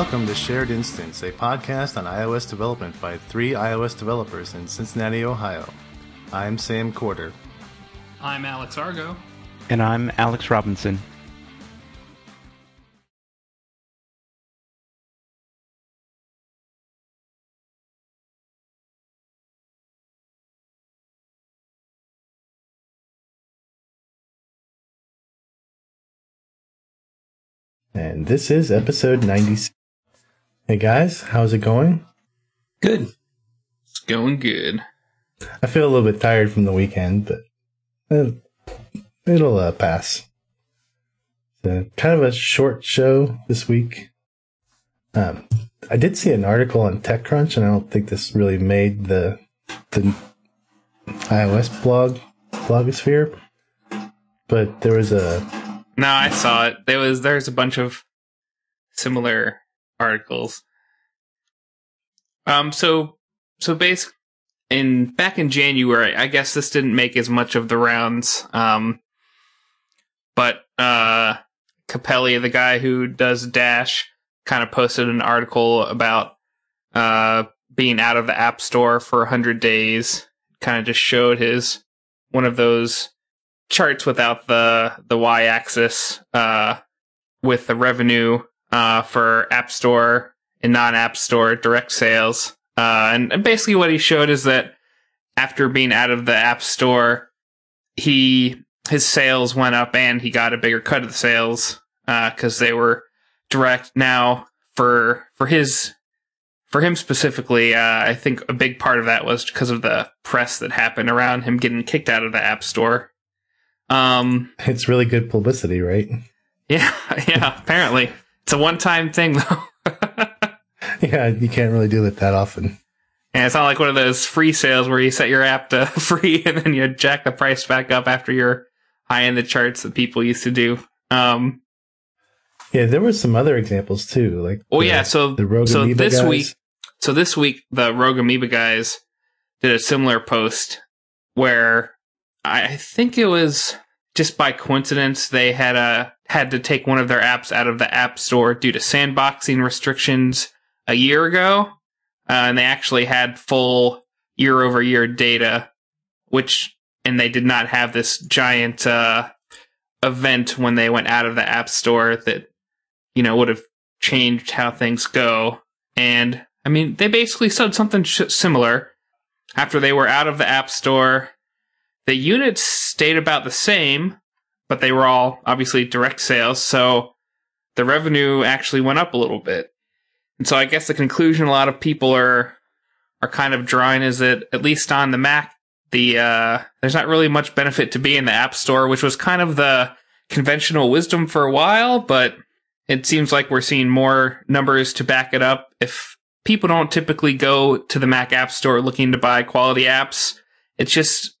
Welcome to Shared Instance, a podcast on iOS development by three iOS developers in Cincinnati, Ohio. I'm Sam Corder. I'm Alex Argo. And I'm Alex Robinson. And this is episode 96. Hey guys, how's it going? Good. It's going good. I feel a little bit tired from the weekend, but uh, it'll uh, pass. So, kind of a short show this week. Um, I did see an article on TechCrunch, and I don't think this really made the the iOS blog blogosphere, but there was a No, I saw it. There was there's a bunch of similar articles. Um so so basic in back in January, I guess this didn't make as much of the rounds. Um but uh Kapeli, the guy who does Dash, kind of posted an article about uh being out of the App Store for 100 days. Kind of just showed his one of those charts without the the y axis uh with the revenue uh for app store and non app store direct sales uh and, and basically what he showed is that after being out of the app store he his sales went up and he got a bigger cut of the sales uh cuz they were direct now for for his for him specifically uh I think a big part of that was because of the press that happened around him getting kicked out of the app store um, it's really good publicity, right? Yeah, yeah. apparently, it's a one-time thing, though. yeah, you can't really do it that often. And it's not like one of those free sales where you set your app to free and then you jack the price back up after you're high in the charts that people used to do. Um, yeah, there were some other examples too, like oh the, yeah, so the Rogue so Amoeba this guys. week, so this week the Rogue Amoeba guys did a similar post where I think it was just by coincidence they had a had to take one of their apps out of the app store due to sandboxing restrictions a year ago, uh, and they actually had full year over year data, which and they did not have this giant uh, event when they went out of the app store that you know would have changed how things go. And I mean, they basically said something sh- similar after they were out of the app store the units stayed about the same, but they were all obviously direct sales, so the revenue actually went up a little bit. And so I guess the conclusion a lot of people are are kind of drawing is that at least on the Mac, the uh, there's not really much benefit to be in the App Store, which was kind of the conventional wisdom for a while, but it seems like we're seeing more numbers to back it up. If people don't typically go to the Mac App Store looking to buy quality apps, it's just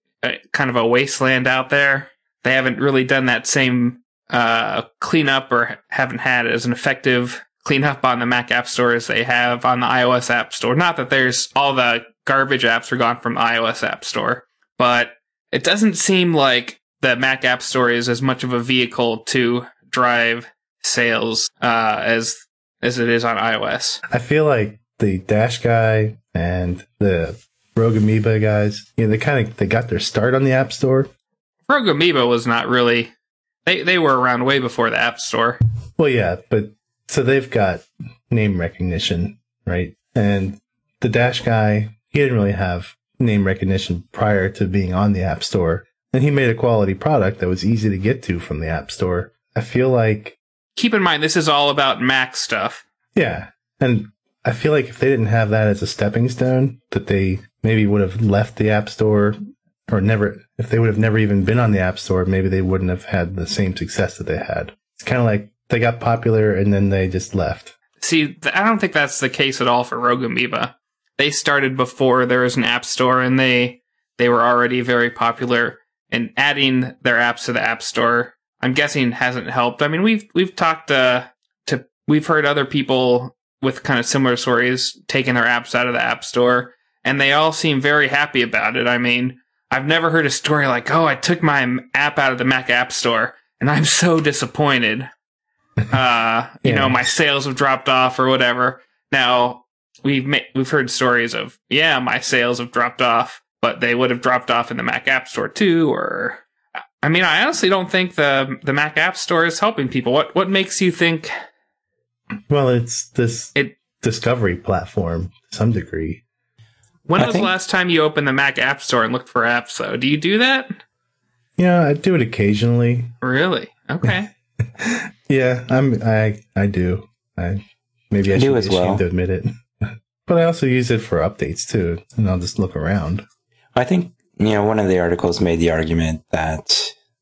kind of a wasteland out there. They haven't really done that same uh, cleanup or haven't had as an effective cleanup on the Mac App Store as they have on the iOS App Store. Not that there's all the garbage apps are gone from iOS App Store, but it doesn't seem like the Mac App Store is as much of a vehicle to drive sales uh, as as it is on iOS. I feel like the Dash guy and the Rogue Amoeba guys, you know, they kind of they got their start on the App Store. Rogue Amoeba was not really they they were around way before the App Store. Well, yeah, but so they've got name recognition, right? And the Dash guy, he didn't really have name recognition prior to being on the App Store, and he made a quality product that was easy to get to from the App Store. I feel like keep in mind this is all about Mac stuff. Yeah, and I feel like if they didn't have that as a stepping stone, that they maybe would have left the App Store or never, if they would have never even been on the App Store, maybe they wouldn't have had the same success that they had. It's kind of like they got popular and then they just left. See, I don't think that's the case at all for Rogue Amoeba. They started before there was an App Store and they, they were already very popular and adding their apps to the App Store, I'm guessing hasn't helped. I mean, we've, we've talked, uh, to, we've heard other people with kind of similar stories taking their apps out of the App Store and they all seem very happy about it. I mean, I've never heard a story like, "Oh, I took my app out of the Mac App Store and I'm so disappointed." uh, you know, my sales have dropped off or whatever. Now we've ma- we've heard stories of yeah, my sales have dropped off, but they would have dropped off in the Mac App Store too. Or I mean, I honestly don't think the the Mac App Store is helping people. What what makes you think? Well, it's this It- discovery platform to some degree. When I was think- the last time you opened the Mac App Store and looked for apps? Though, do you do that? Yeah, I do it occasionally. Really? Okay. Yeah, I'm. I I do. I maybe I, I should do be as ashamed well. to admit it. but I also use it for updates too, and I'll just look around. I think, you know, one of the articles made the argument that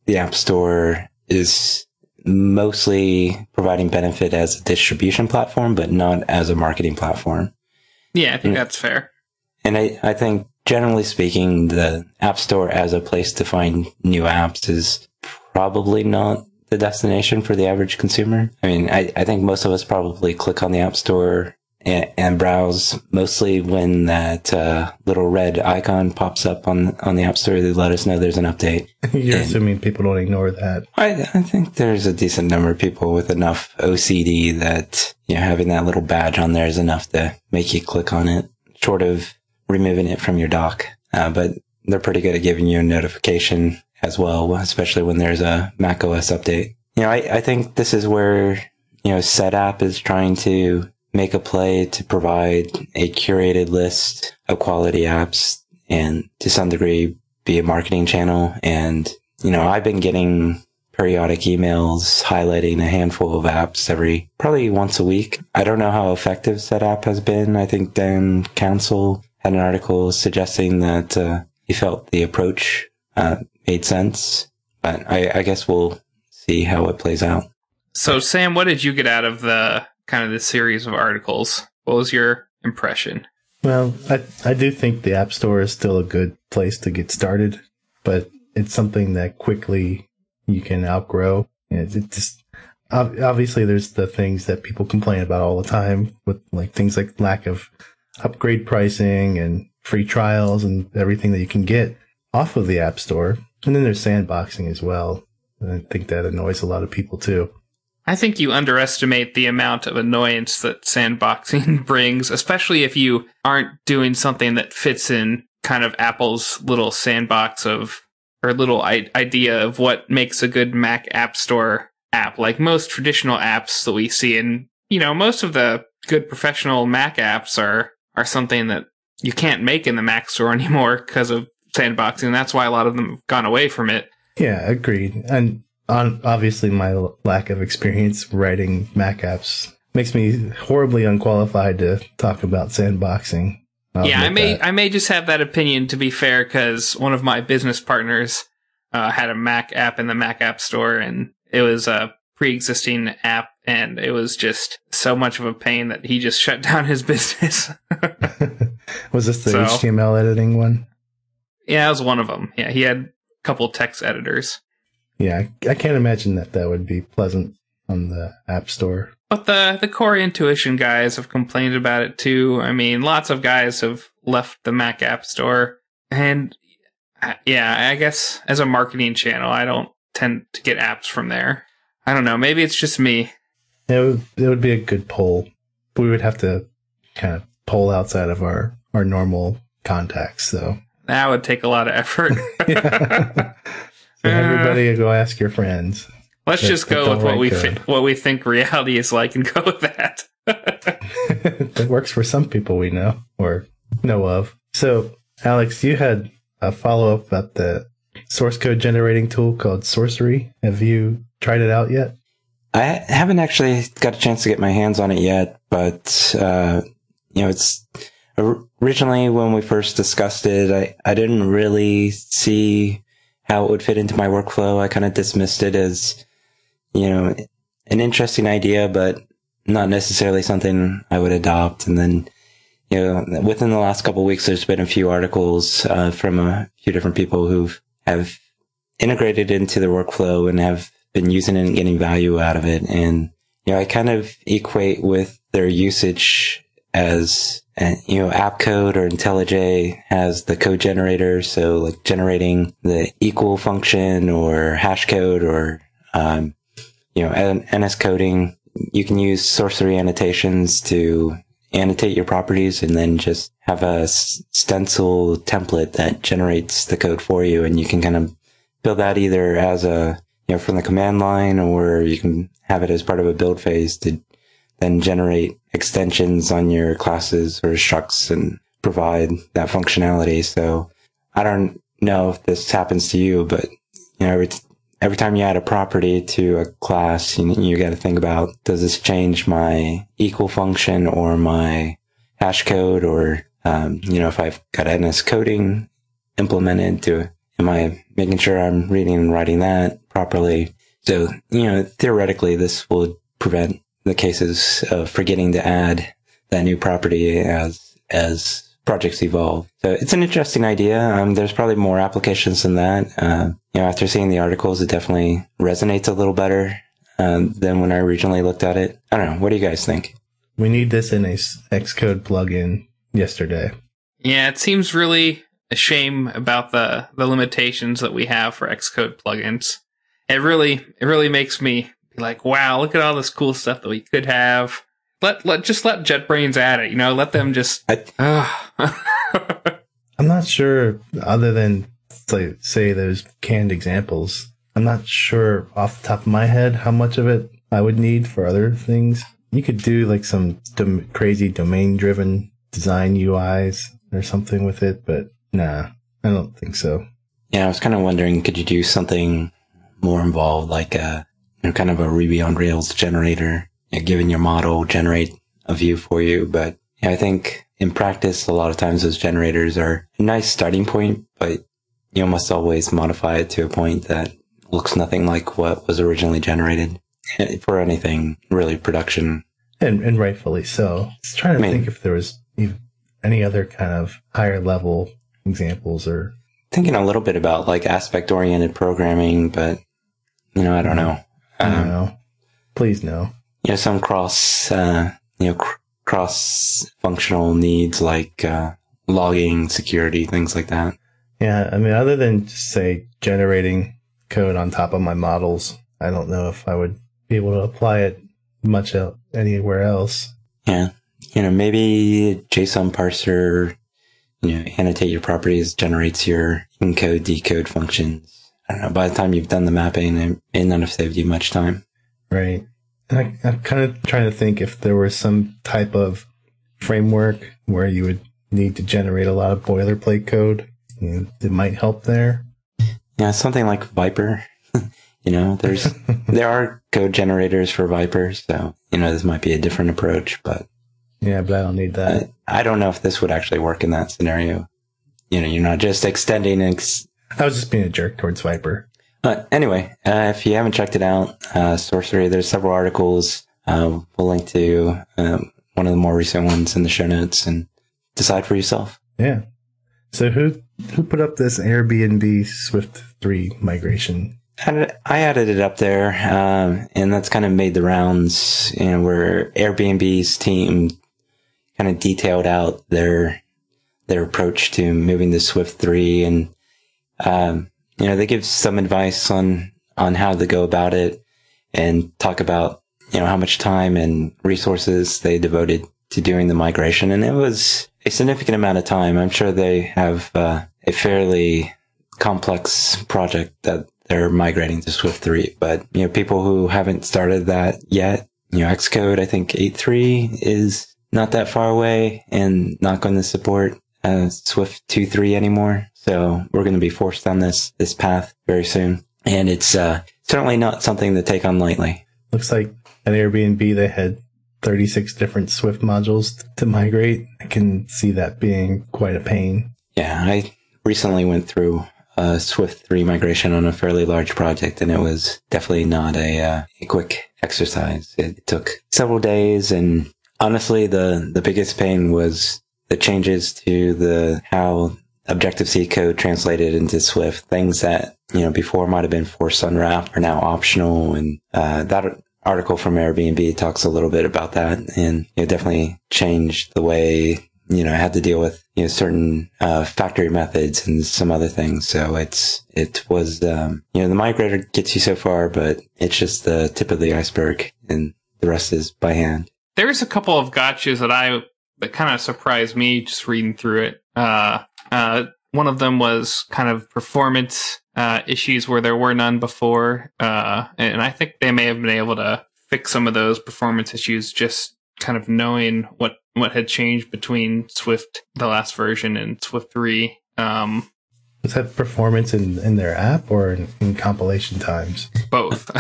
the App Store is mostly providing benefit as a distribution platform, but not as a marketing platform. yeah, I think Mm. that's fair. And I, I think generally speaking, the App Store as a place to find new apps is probably not the destination for the average consumer. I mean, I, I think most of us probably click on the App Store and, and browse mostly when that uh, little red icon pops up on on the App Store. They let us know there's an update. You're And- assuming people don't ignore that. I, I think there's a decent number of people with enough OCD that you know having that little badge on there is enough to make you click on it, short of removing it from your dock. Uh, but they're pretty good at giving you a notification as well, especially when there's a Mac OS update. You know, I, I think this is where you know SetApp is trying to make a play to provide a curated list of quality apps and to some degree be a marketing channel. And, you know, I've been getting periodic emails highlighting a handful of apps every probably once a week. I don't know how effective that app has been. I think Dan Counsell had an article suggesting that uh, he felt the approach uh, made sense. But I, I guess we'll see how it plays out. So, Sam, what did you get out of the kind of the series of articles? What was your impression? Well, I I do think the App Store is still a good place to get started, but it's something that quickly you can outgrow. And it just obviously there's the things that people complain about all the time with like things like lack of upgrade pricing and free trials and everything that you can get off of the App Store. And then there's sandboxing as well. And I think that annoys a lot of people too. I think you underestimate the amount of annoyance that sandboxing brings, especially if you aren't doing something that fits in kind of Apple's little sandbox of or little I- idea of what makes a good Mac App Store app. Like most traditional apps that we see, and you know, most of the good professional Mac apps are are something that you can't make in the Mac Store anymore because of sandboxing. That's why a lot of them have gone away from it. Yeah, agreed. And obviously my lack of experience writing Mac apps makes me horribly unqualified to talk about sandboxing. I'll yeah, I may that. I may just have that opinion to be fair because one of my business partners uh, had a Mac app in the Mac App Store, and it was a pre-existing app, and it was just so much of a pain that he just shut down his business. Was this the So- HTML editing one? yeah, that was one of them. Yeah, he had a couple text editors, Yeah, I I can't imagine that that would be pleasant on the App Store. but the the core intuition guys have complained about it too. I mean, lots of guys have left the Mac App Store, and uh, yeah, I guess as a marketing channel, I don't tend to get apps from there. I don't know. Maybe it's just me. It would, it would be a good poll. We would have to kind of poll outside of our, our normal contacts, though. That would take a lot of effort. Yeah. so everybody go ask your friends. Let's That- just go with what we fi- what we think reality is like and go with that. that works for some people we know or know of. So, Alex, you had a follow up about the source code generating tool called Sourcery. Have you tried it out yet? I haven't actually got a chance to get my hands on it yet, but uh, you know, it's originally when we first discussed it, I, I didn't really see how it would fit into my workflow. I kind of dismissed it as, you know, an interesting idea, but not necessarily something I would adopt. And then, you know, within the last couple weeks, there's been a few articles uh, from a few different people who have integrated into their workflow and have been using it and getting value out of it. And, you know, I kind of equate with their usage as, uh, you know, AppCode or IntelliJ has the code generator. So like generating the equal function or hash code or, um, you know, NSCoding, you can use Sourcery annotations to annotate your properties and then just have a stencil template that generates the code for you. And you can kind of build that either as a, you know, from the command line or you can have it as part of a build phase to then generate extensions on your classes or structs and provide that functionality. So I don't know if this happens to you, but you know, every, every time you add a property to a class, you, you got to think about, does this change my equal function or my hash code or, um, you know, if I've got NSCoding implemented to, am I making sure I'm reading and writing that properly? So, you know, theoretically, this will prevent the cases of forgetting to add that new property as, as projects evolve. So it's an interesting idea. Um, there's probably more applications than that. Uh, you know, after seeing the articles, it definitely resonates a little better um, than when I originally looked at it. I don't know. What do you guys think? We need this in a s- Xcode plugin yesterday. Yeah, it seems really a shame about the the limitations that we have for Xcode plugins. It really it really makes me be like, wow, look at all this cool stuff that we could have. Let let just let JetBrains add it, you know, let them just I, I'm not sure, other than say, say those canned examples, I'm not sure off the top of my head how much of it I would need for other things. You could do like some dom- crazy domain driven design UIs or something with it, but nah, I don't think so. yeah, I was kind of wondering, could you do something more involved, like a you know, kind of a Ruby on Rails generator, you know, given your model, generate a view for you. But yeah, I think in practice, a lot of times those generators are a nice starting point, but you must always modify it to a point that looks nothing like what was originally generated for anything really production. And, and rightfully so. Just trying to I mean- think if there was any other kind of higher level examples or Thinking a little bit about like aspect oriented programming, but you know, I don't know. I don't Um, know. Please no. you know, some cross, uh, you know, cr- cross functional needs like, uh, logging, security, things like that. Yeah, I mean, other than just say generating code on top of my models, I don't know if I would be able to apply it much anywhere else. Yeah. You know, maybe JSON parser, you know, annotate your properties, generates your encode, decode functions. I don't know. By the time you've done the mapping, it may not have saved you much time. Right. And I, I'm kind of trying to think if there was some type of framework where you would need to generate a lot of boilerplate code. It might help there. Yeah. Something like Viper. you know, there's, there are code generators for Viper. So, you know, this might be a different approach, but Yeah, but I don't need that. I, I don't know if this would actually work in that scenario. You know, you're not just extending ex- I was just being a jerk towards Viper. But anyway, uh, if you haven't checked it out, uh, Sourcery, there's several articles. Uh, we'll link to um, one of the more recent ones in the show notes and decide for yourself. Yeah. So who who put up this Airbnb Swift three migration? I added it up there, um, and that's kind of made the rounds. You know, where Airbnb's team kind of detailed out their their approach to moving to Swift three, and um, you know they give some advice on on how to go about it, and talk about you know how much time and resources they devoted to doing the migration, and it was a significant amount of time. I'm sure they have uh, a fairly complex project that they're migrating to Swift 3. But, you know, people who haven't started that yet, you know, Xcode, I think 8.3 is not that far away and not going to support uh, Swift 2.3 anymore. So we're going to be forced on this, this path very soon. And it's, uh, certainly not something to take on lightly. Looks like at Airbnb they had 36 different Swift modules to migrate. I can see that being quite a pain. Yeah, I recently went through a Swift 3 migration on a fairly large project and it was definitely not a, uh, a quick exercise. It took several days and honestly the, the biggest pain was the changes to the how Objective-C code translated into Swift. Things that, you know, before might have been forced unwrap are now optional and, uh, that article from Airbnb talks a little bit about that and it definitely changed the way you know, I had to deal with, you know, certain, uh, factory methods and some other things. So it's, it was, um, you know, the migrator gets you so far, but it's just the tip of the iceberg and the rest is by hand. There's a couple of gotchas that I, that kind of surprised me just reading through it. Uh, uh, one of them was kind of performance, uh, issues where there were none before. Uh, and I think they may have been able to fix some of those performance issues just kind of knowing what what had changed between Swift the last version and Swift three. Um, Was that performance in, in their app or in, in compilation times? both.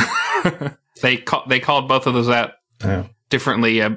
they call, they called both of those out Oh, differently. Uh,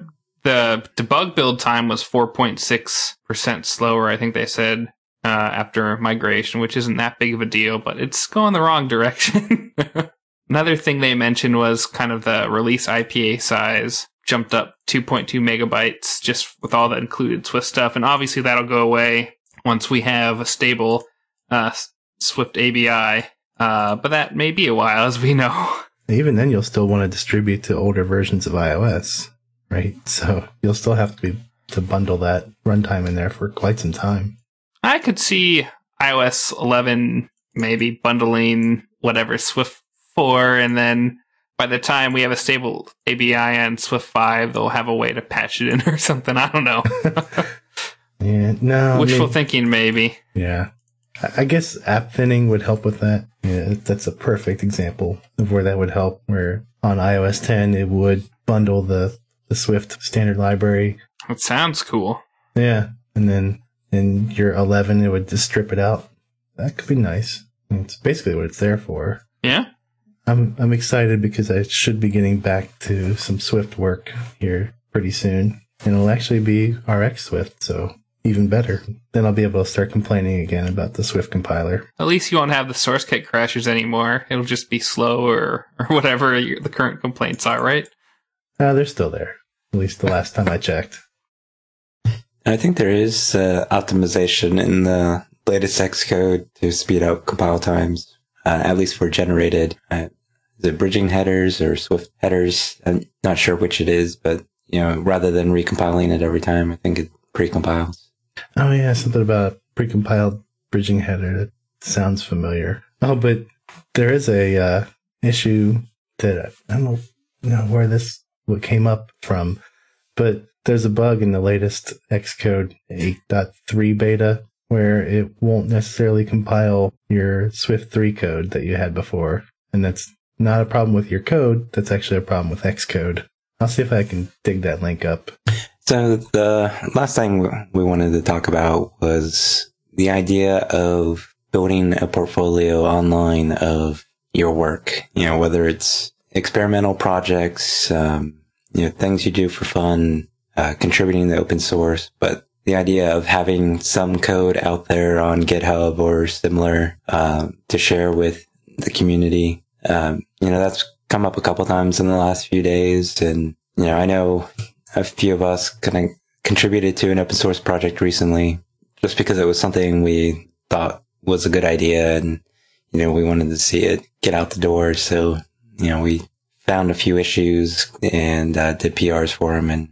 the debug build time was 4.6% slower, I think they said, uh, after migration, which isn't that big of a deal, but it's going the wrong direction. Another thing they mentioned was kind of the release IPA size jumped up 2.2 megabytes just with all the included Swift stuff. And obviously that'll go away once we have a stable, uh, Swift ABI. Uh, but that may be a while, as we know. even then, you'll still want to distribute to older versions of iOS, right? So you'll still have to be to bundle that runtime in there for quite some time. I could see iOS 11 maybe bundling whatever Swift 4, and then by the time we have a stable ABI on Swift 5, they'll have a way to patch it in or something. I don't know. Yeah, no, Wishful mean- thinking, maybe. Yeah. I- I guess app thinning would help with that. Yeah, that's a perfect example of where that would help. Where on iOS 10, it would bundle the, the Swift standard library. That sounds cool. Yeah. And then in your 11, it would just strip it out. That could be nice. I mean, It's basically what it's there for. Yeah? I'm, I'm excited because I should be getting back to some Swift work here pretty soon. And it'll actually be RxSwift. So even better. Then I'll be able to start complaining again about the Swift compiler. At least you won't have the SourceKit crashes anymore. It'll just be slow or, or whatever your, the current complaints are, right? Uh, they're still there. At least the last time I checked. I think there is uh, optimization in the latest Xcode to speed up compile times, uh, at least for generated. Uh, is it bridging headers or Swift headers? I'm not sure which it is, but you know, rather than recompiling it every time, I think it pre-compiles. Oh yeah, something about a precompiled bridging header. That sounds familiar. Oh, but there is a uh, issue that I don't know where this what came up from, but there's a bug in the latest Xcode 8.3 beta where it won't necessarily compile your Swift 3 code that you had before, and that's not a problem with your code. That's actually a problem with Xcode. I'll see if I can dig that link up. So the last thing we wanted to talk about was the idea of building a portfolio online of your work. You know, whether it's experimental projects, um, you know, things you do for fun, uh, contributing to open source, but the idea of having some code out there on GitHub or similar uh, to share with the community. Um, you know, that's come up a couple times in the last few days, and you know, I know a few of us kind of contributed to an open source project recently just because it was something we thought was a good idea and, you know, we wanted to see it get out the door. So, you know, we found a few issues and uh, did PRs for them and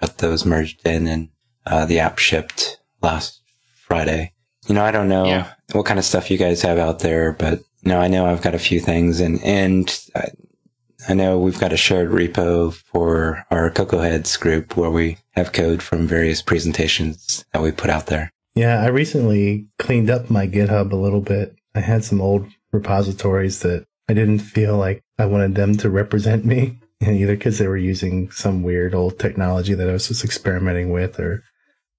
got those merged in and uh, the app shipped last Friday. You know, I don't know Yeah. what kind of stuff you guys have out there, but you know, I know I've got a few things and, and I, I know we've got a shared repo for our CocoaHeads group where we have code from various presentations that we put out there. Yeah, I recently cleaned up my GitHub a little bit. I had some old repositories that I didn't feel like I wanted them to represent me, either because they were using some weird old technology that I was just experimenting with, or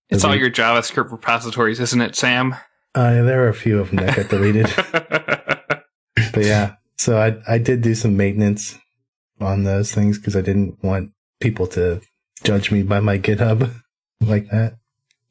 It's all your JavaScript repositories, isn't it, Sam? uh, there are a few of them that got deleted. but yeah, so I I did do some maintenance on those things because I didn't want people to judge me by my GitHub like that.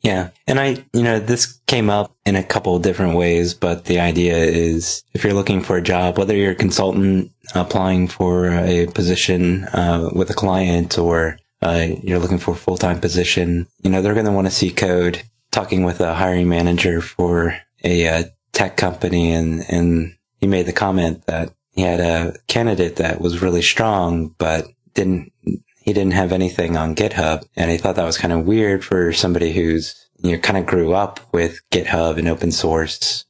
Yeah. And I, you know, this came up in a couple of different ways, but the idea is if you're looking for a job, whether you're a consultant applying for a position, uh, with a client or, uh, you're looking for a full-time position, you know, they're going to want to see code talking with a hiring manager for a, uh, tech company and, and he made the comment that he had a candidate that was really strong, but didn't he didn't have anything on GitHub. And he thought that was kind of weird for somebody who's, you know, kind of grew up with GitHub and open source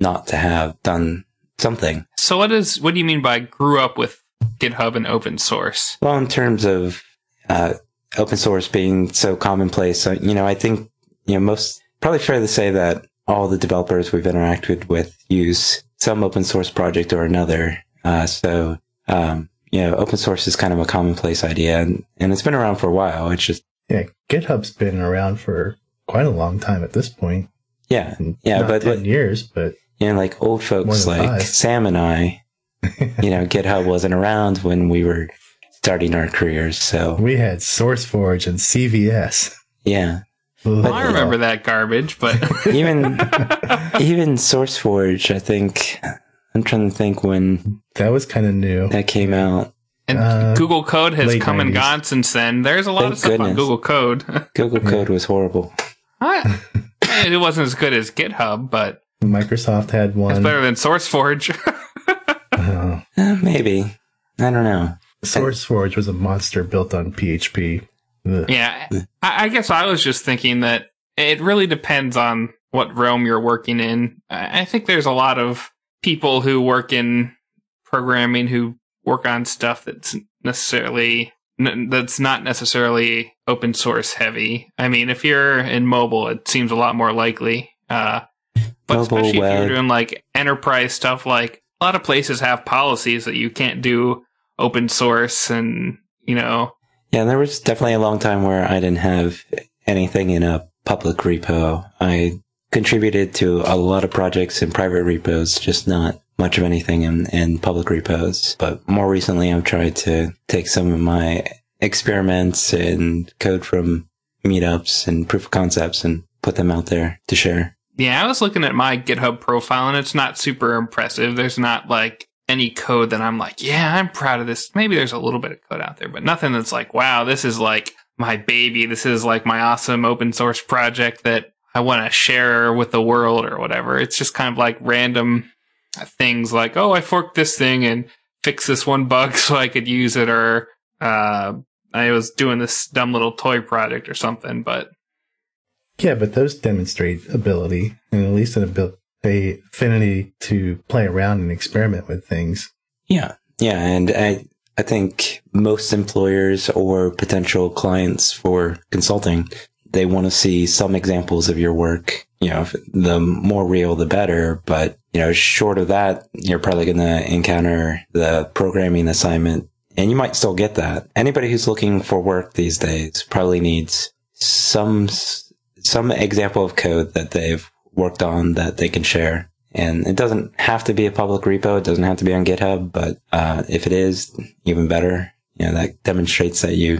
not to have done something. So what is what do you mean by grew up with GitHub and open source? Well, in terms of uh, open source being so commonplace, so, you know, I think you know most probably fair to say that all the developers we've interacted with use some open source project or another. Uh, so um, you know, open source is kind of a commonplace idea, and, and it's been around for a while. It's just Yeah, GitHub's been around for quite a long time at this point. yeah, yeah, Not but 10 like, years, but you know, like old folks like five. Sam and I, you know, GitHub wasn't around when we were starting our careers. So we had SourceForge and CVS. yeah, Ugh. I remember that garbage, but even even SourceForge, I think I'm trying to think when That was kind of new. that came out. and Uh, Google Code has late come and gone since then. There's a lot Thank of stuff on. Google Code. Google Code was horrible. I- it wasn't as good as GitHub, but Microsoft had one. it's better than SourceForge. Uh, Uh, maybe I don't know. SourceForge was a monster built on PHP. Ugh. yeah, I, I guess I was just thinking that it really depends on what realm you're working in. I I think there's a lot of people who work in programming who work on stuff that's necessarily that's not necessarily open source heavy. I mean, if you're in mobile, it seems a lot more likely. Uh, but Mobile, especially if you're doing like enterprise stuff, like a lot of places have policies that you can't do open source, and you know, Yeah, and there was definitely a long time where I didn't have anything in a public repo. I contributed to a lot of projects in private repos, just not much of anything in, in public repos. But more recently, I've tried to take some of my experiments and code from meetups and proof of concepts and put them out there to share. Yeah, I was looking at my GitHub profile and it's not super impressive. There's not like any code that I'm like, yeah, I'm proud of this. Maybe there's a little bit of code out there, but nothing that's like, wow, this is like my baby. This is like my awesome open source project that I want to share with the world or whatever. It's just kind of like random things like, oh, I forked this thing and fixed this one bug so I could use it or, uh, I was doing this dumb little toy project or something, but Yeah, but those demonstrate ability and at least an abil- a affinity to play around and experiment with things. Yeah. Yeah. And I, I think most employers or potential clients for consulting, they want to see some examples of your work. You know, the more real, the better. But, you know, short of that, you're probably going to encounter the programming assignment and you might still get that. Anybody who's looking for work these days probably needs some, some example of code that they've worked on that they can share. And it doesn't have to be a public repo. It doesn't have to be on GitHub, but, uh, if it is, even better. You know, that demonstrates that you,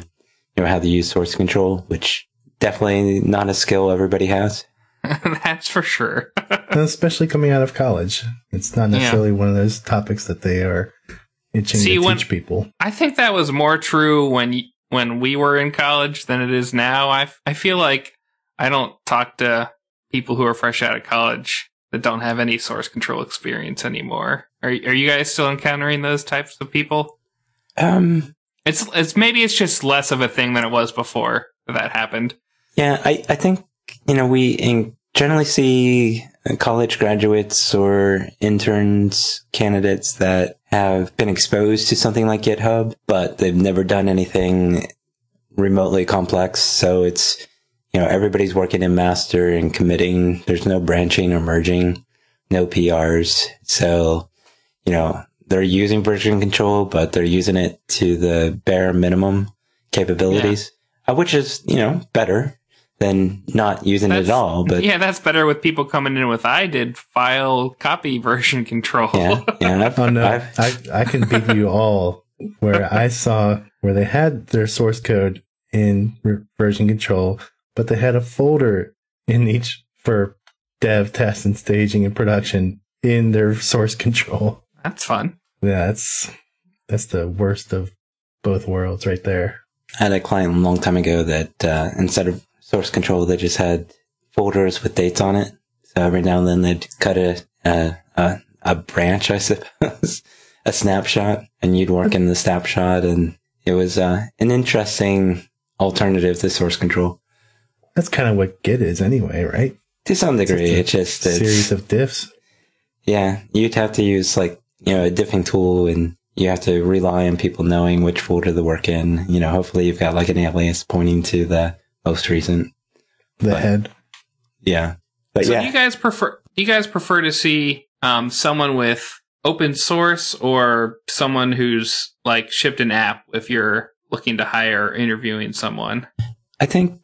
you know how to use source control, which definitely not a skill everybody has. that's for sure. Especially coming out of college. It's not Yeah. necessarily one of those topics that they are itching See, to when- teach people. I think that was more true when when we were in college than it is now. I I feel like I don't talk to people who are fresh out of college that don't have any source control experience anymore. Are are you guys still encountering those types of people? Um, It's it's maybe it's just less of a thing than it was before that happened. Yeah, I, I think, you know, we in generally see uh, college graduates or interns, candidates that have been exposed to something like GitHub, but they've never done anything remotely complex. So it's, you know, everybody's working in master and committing. There's no branching or merging, no PRs. So, you know, they're using version control, but they're using it to the bare minimum capabilities, uh, which is, you know, better than not using it at all. But yeah, that's better with people coming in with I did file copy version control. yeah, yeah. I've, Oh no, I've- I, I can beat you all where I saw where they had their source code in version control, but they had a folder in each for dev, test, and staging and production in their source control. that's fun. Yeah, that's that's the worst of both worlds right there. I had a client a long time ago that uh, instead of source control, they just had folders with dates on it. So every now and then they'd cut a a, a, a branch, I suppose, a snapshot, and you'd work in the snapshot, and it was uh, an interesting alternative to source control. that's kind of what Git is anyway, right? To some degree, a it's just it's, series of diffs. yeah. You'd have to use like you know a diffing tool, and you have to rely on people knowing which folder to work in. You know, hopefully you've got like an alias pointing to the most recent. The But- head. Yeah, but So yeah, do you guys prefer do you guys prefer to see um, someone with open source or someone who's like shipped an app if you're looking to hire or interviewing someone? I think,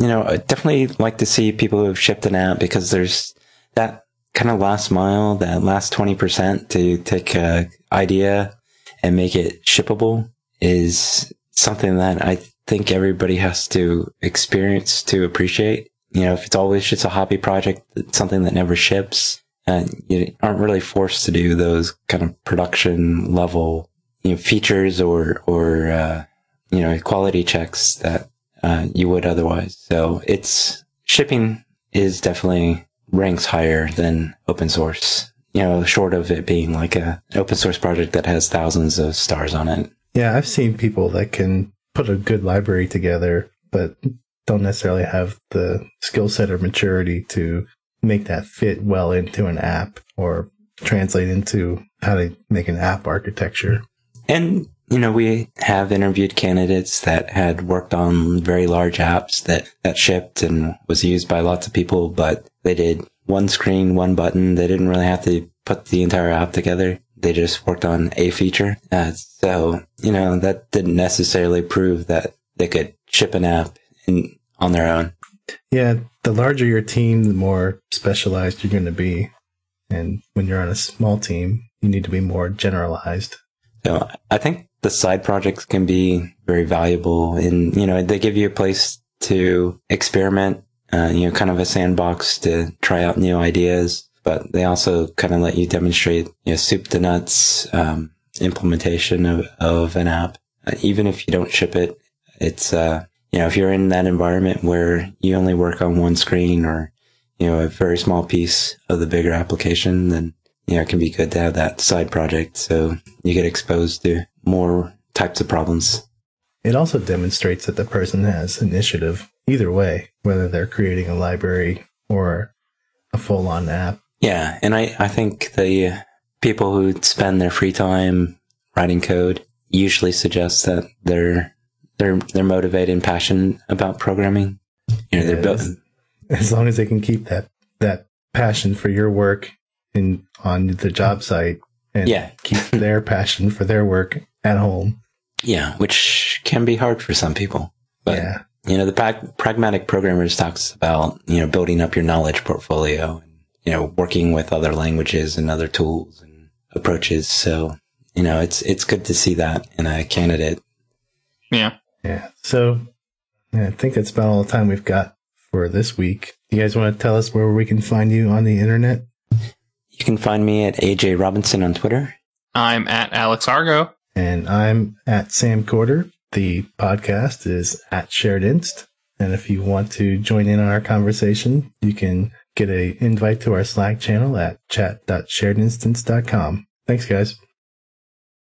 you know, I definitely like to see people who have shipped an app because there's that kind of last mile, that last 20% to take a idea and make it shippable is something that I think everybody has to experience to appreciate. You know, if it's always just a hobby project, it's something that never ships, and you aren't really forced to do those kind of production level, you know, features or, or, uh, you know, quality checks that uh, you would otherwise. So it's shipping is definitely ranks higher than open source. You know, short of it being like a open source project that has thousands of stars on it. Yeah, I've seen people that can put a good library together, but don't necessarily have the skill set or maturity to make that fit well into an app or translate into how to make an app architecture. And you know, we have interviewed candidates that had worked on very large apps that that shipped and was used by lots of people, but they did one screen, one button. They didn't really have to put the entire app together. They just worked on a feature. Uh, so, you know, that didn't necessarily prove that they could ship an app in, on their own. Yeah, the larger your team, the more specialized you're going to be. And when you're on a small team, you need to be more generalized. So I think the side projects can be very valuable and, you know, they give you a place to experiment, uh, you know, kind of a sandbox to try out new ideas, but they also kind of let you demonstrate, you know, soup to nuts, um, implementation of, of an app. Uh, even if you don't ship it, it's, uh, you know, if you're in that environment where you only work on one screen or, you know, a very small piece of the bigger application, then, you know, it can be good to have that side project. So you get exposed to more types of problems. It also demonstrates that the person has initiative either way, whether they're creating a library or a full on app. Yeah. And I, I think the people who spend their free time writing code usually suggest that they're, they're, they're motivated and passionate about programming. You know, they're Yeah, built, as, as long as they can keep that, that passion for your work in on the job site and Yeah. keep their passion for their work at home. yeah, which can be hard for some people. But, yeah. you know, the prag- pragmatic programmers talks about, you know, building up your knowledge portfolio and, you know, working with other languages and other tools and approaches. So, you know, it's, it's good to see that in a candidate. Yeah. Yeah. So yeah, I think that's about all the time we've got for this week. You guys want to tell us where we can find you on the internet? You can find me at AJ Robinson on Twitter. I'm at Alex Argo. And I'm at Sam Corder. The podcast is at Shared Inst. And if you want to join in on our conversation, you can get a invite to our Slack channel at chat.sharedinstance.com. Thanks, guys.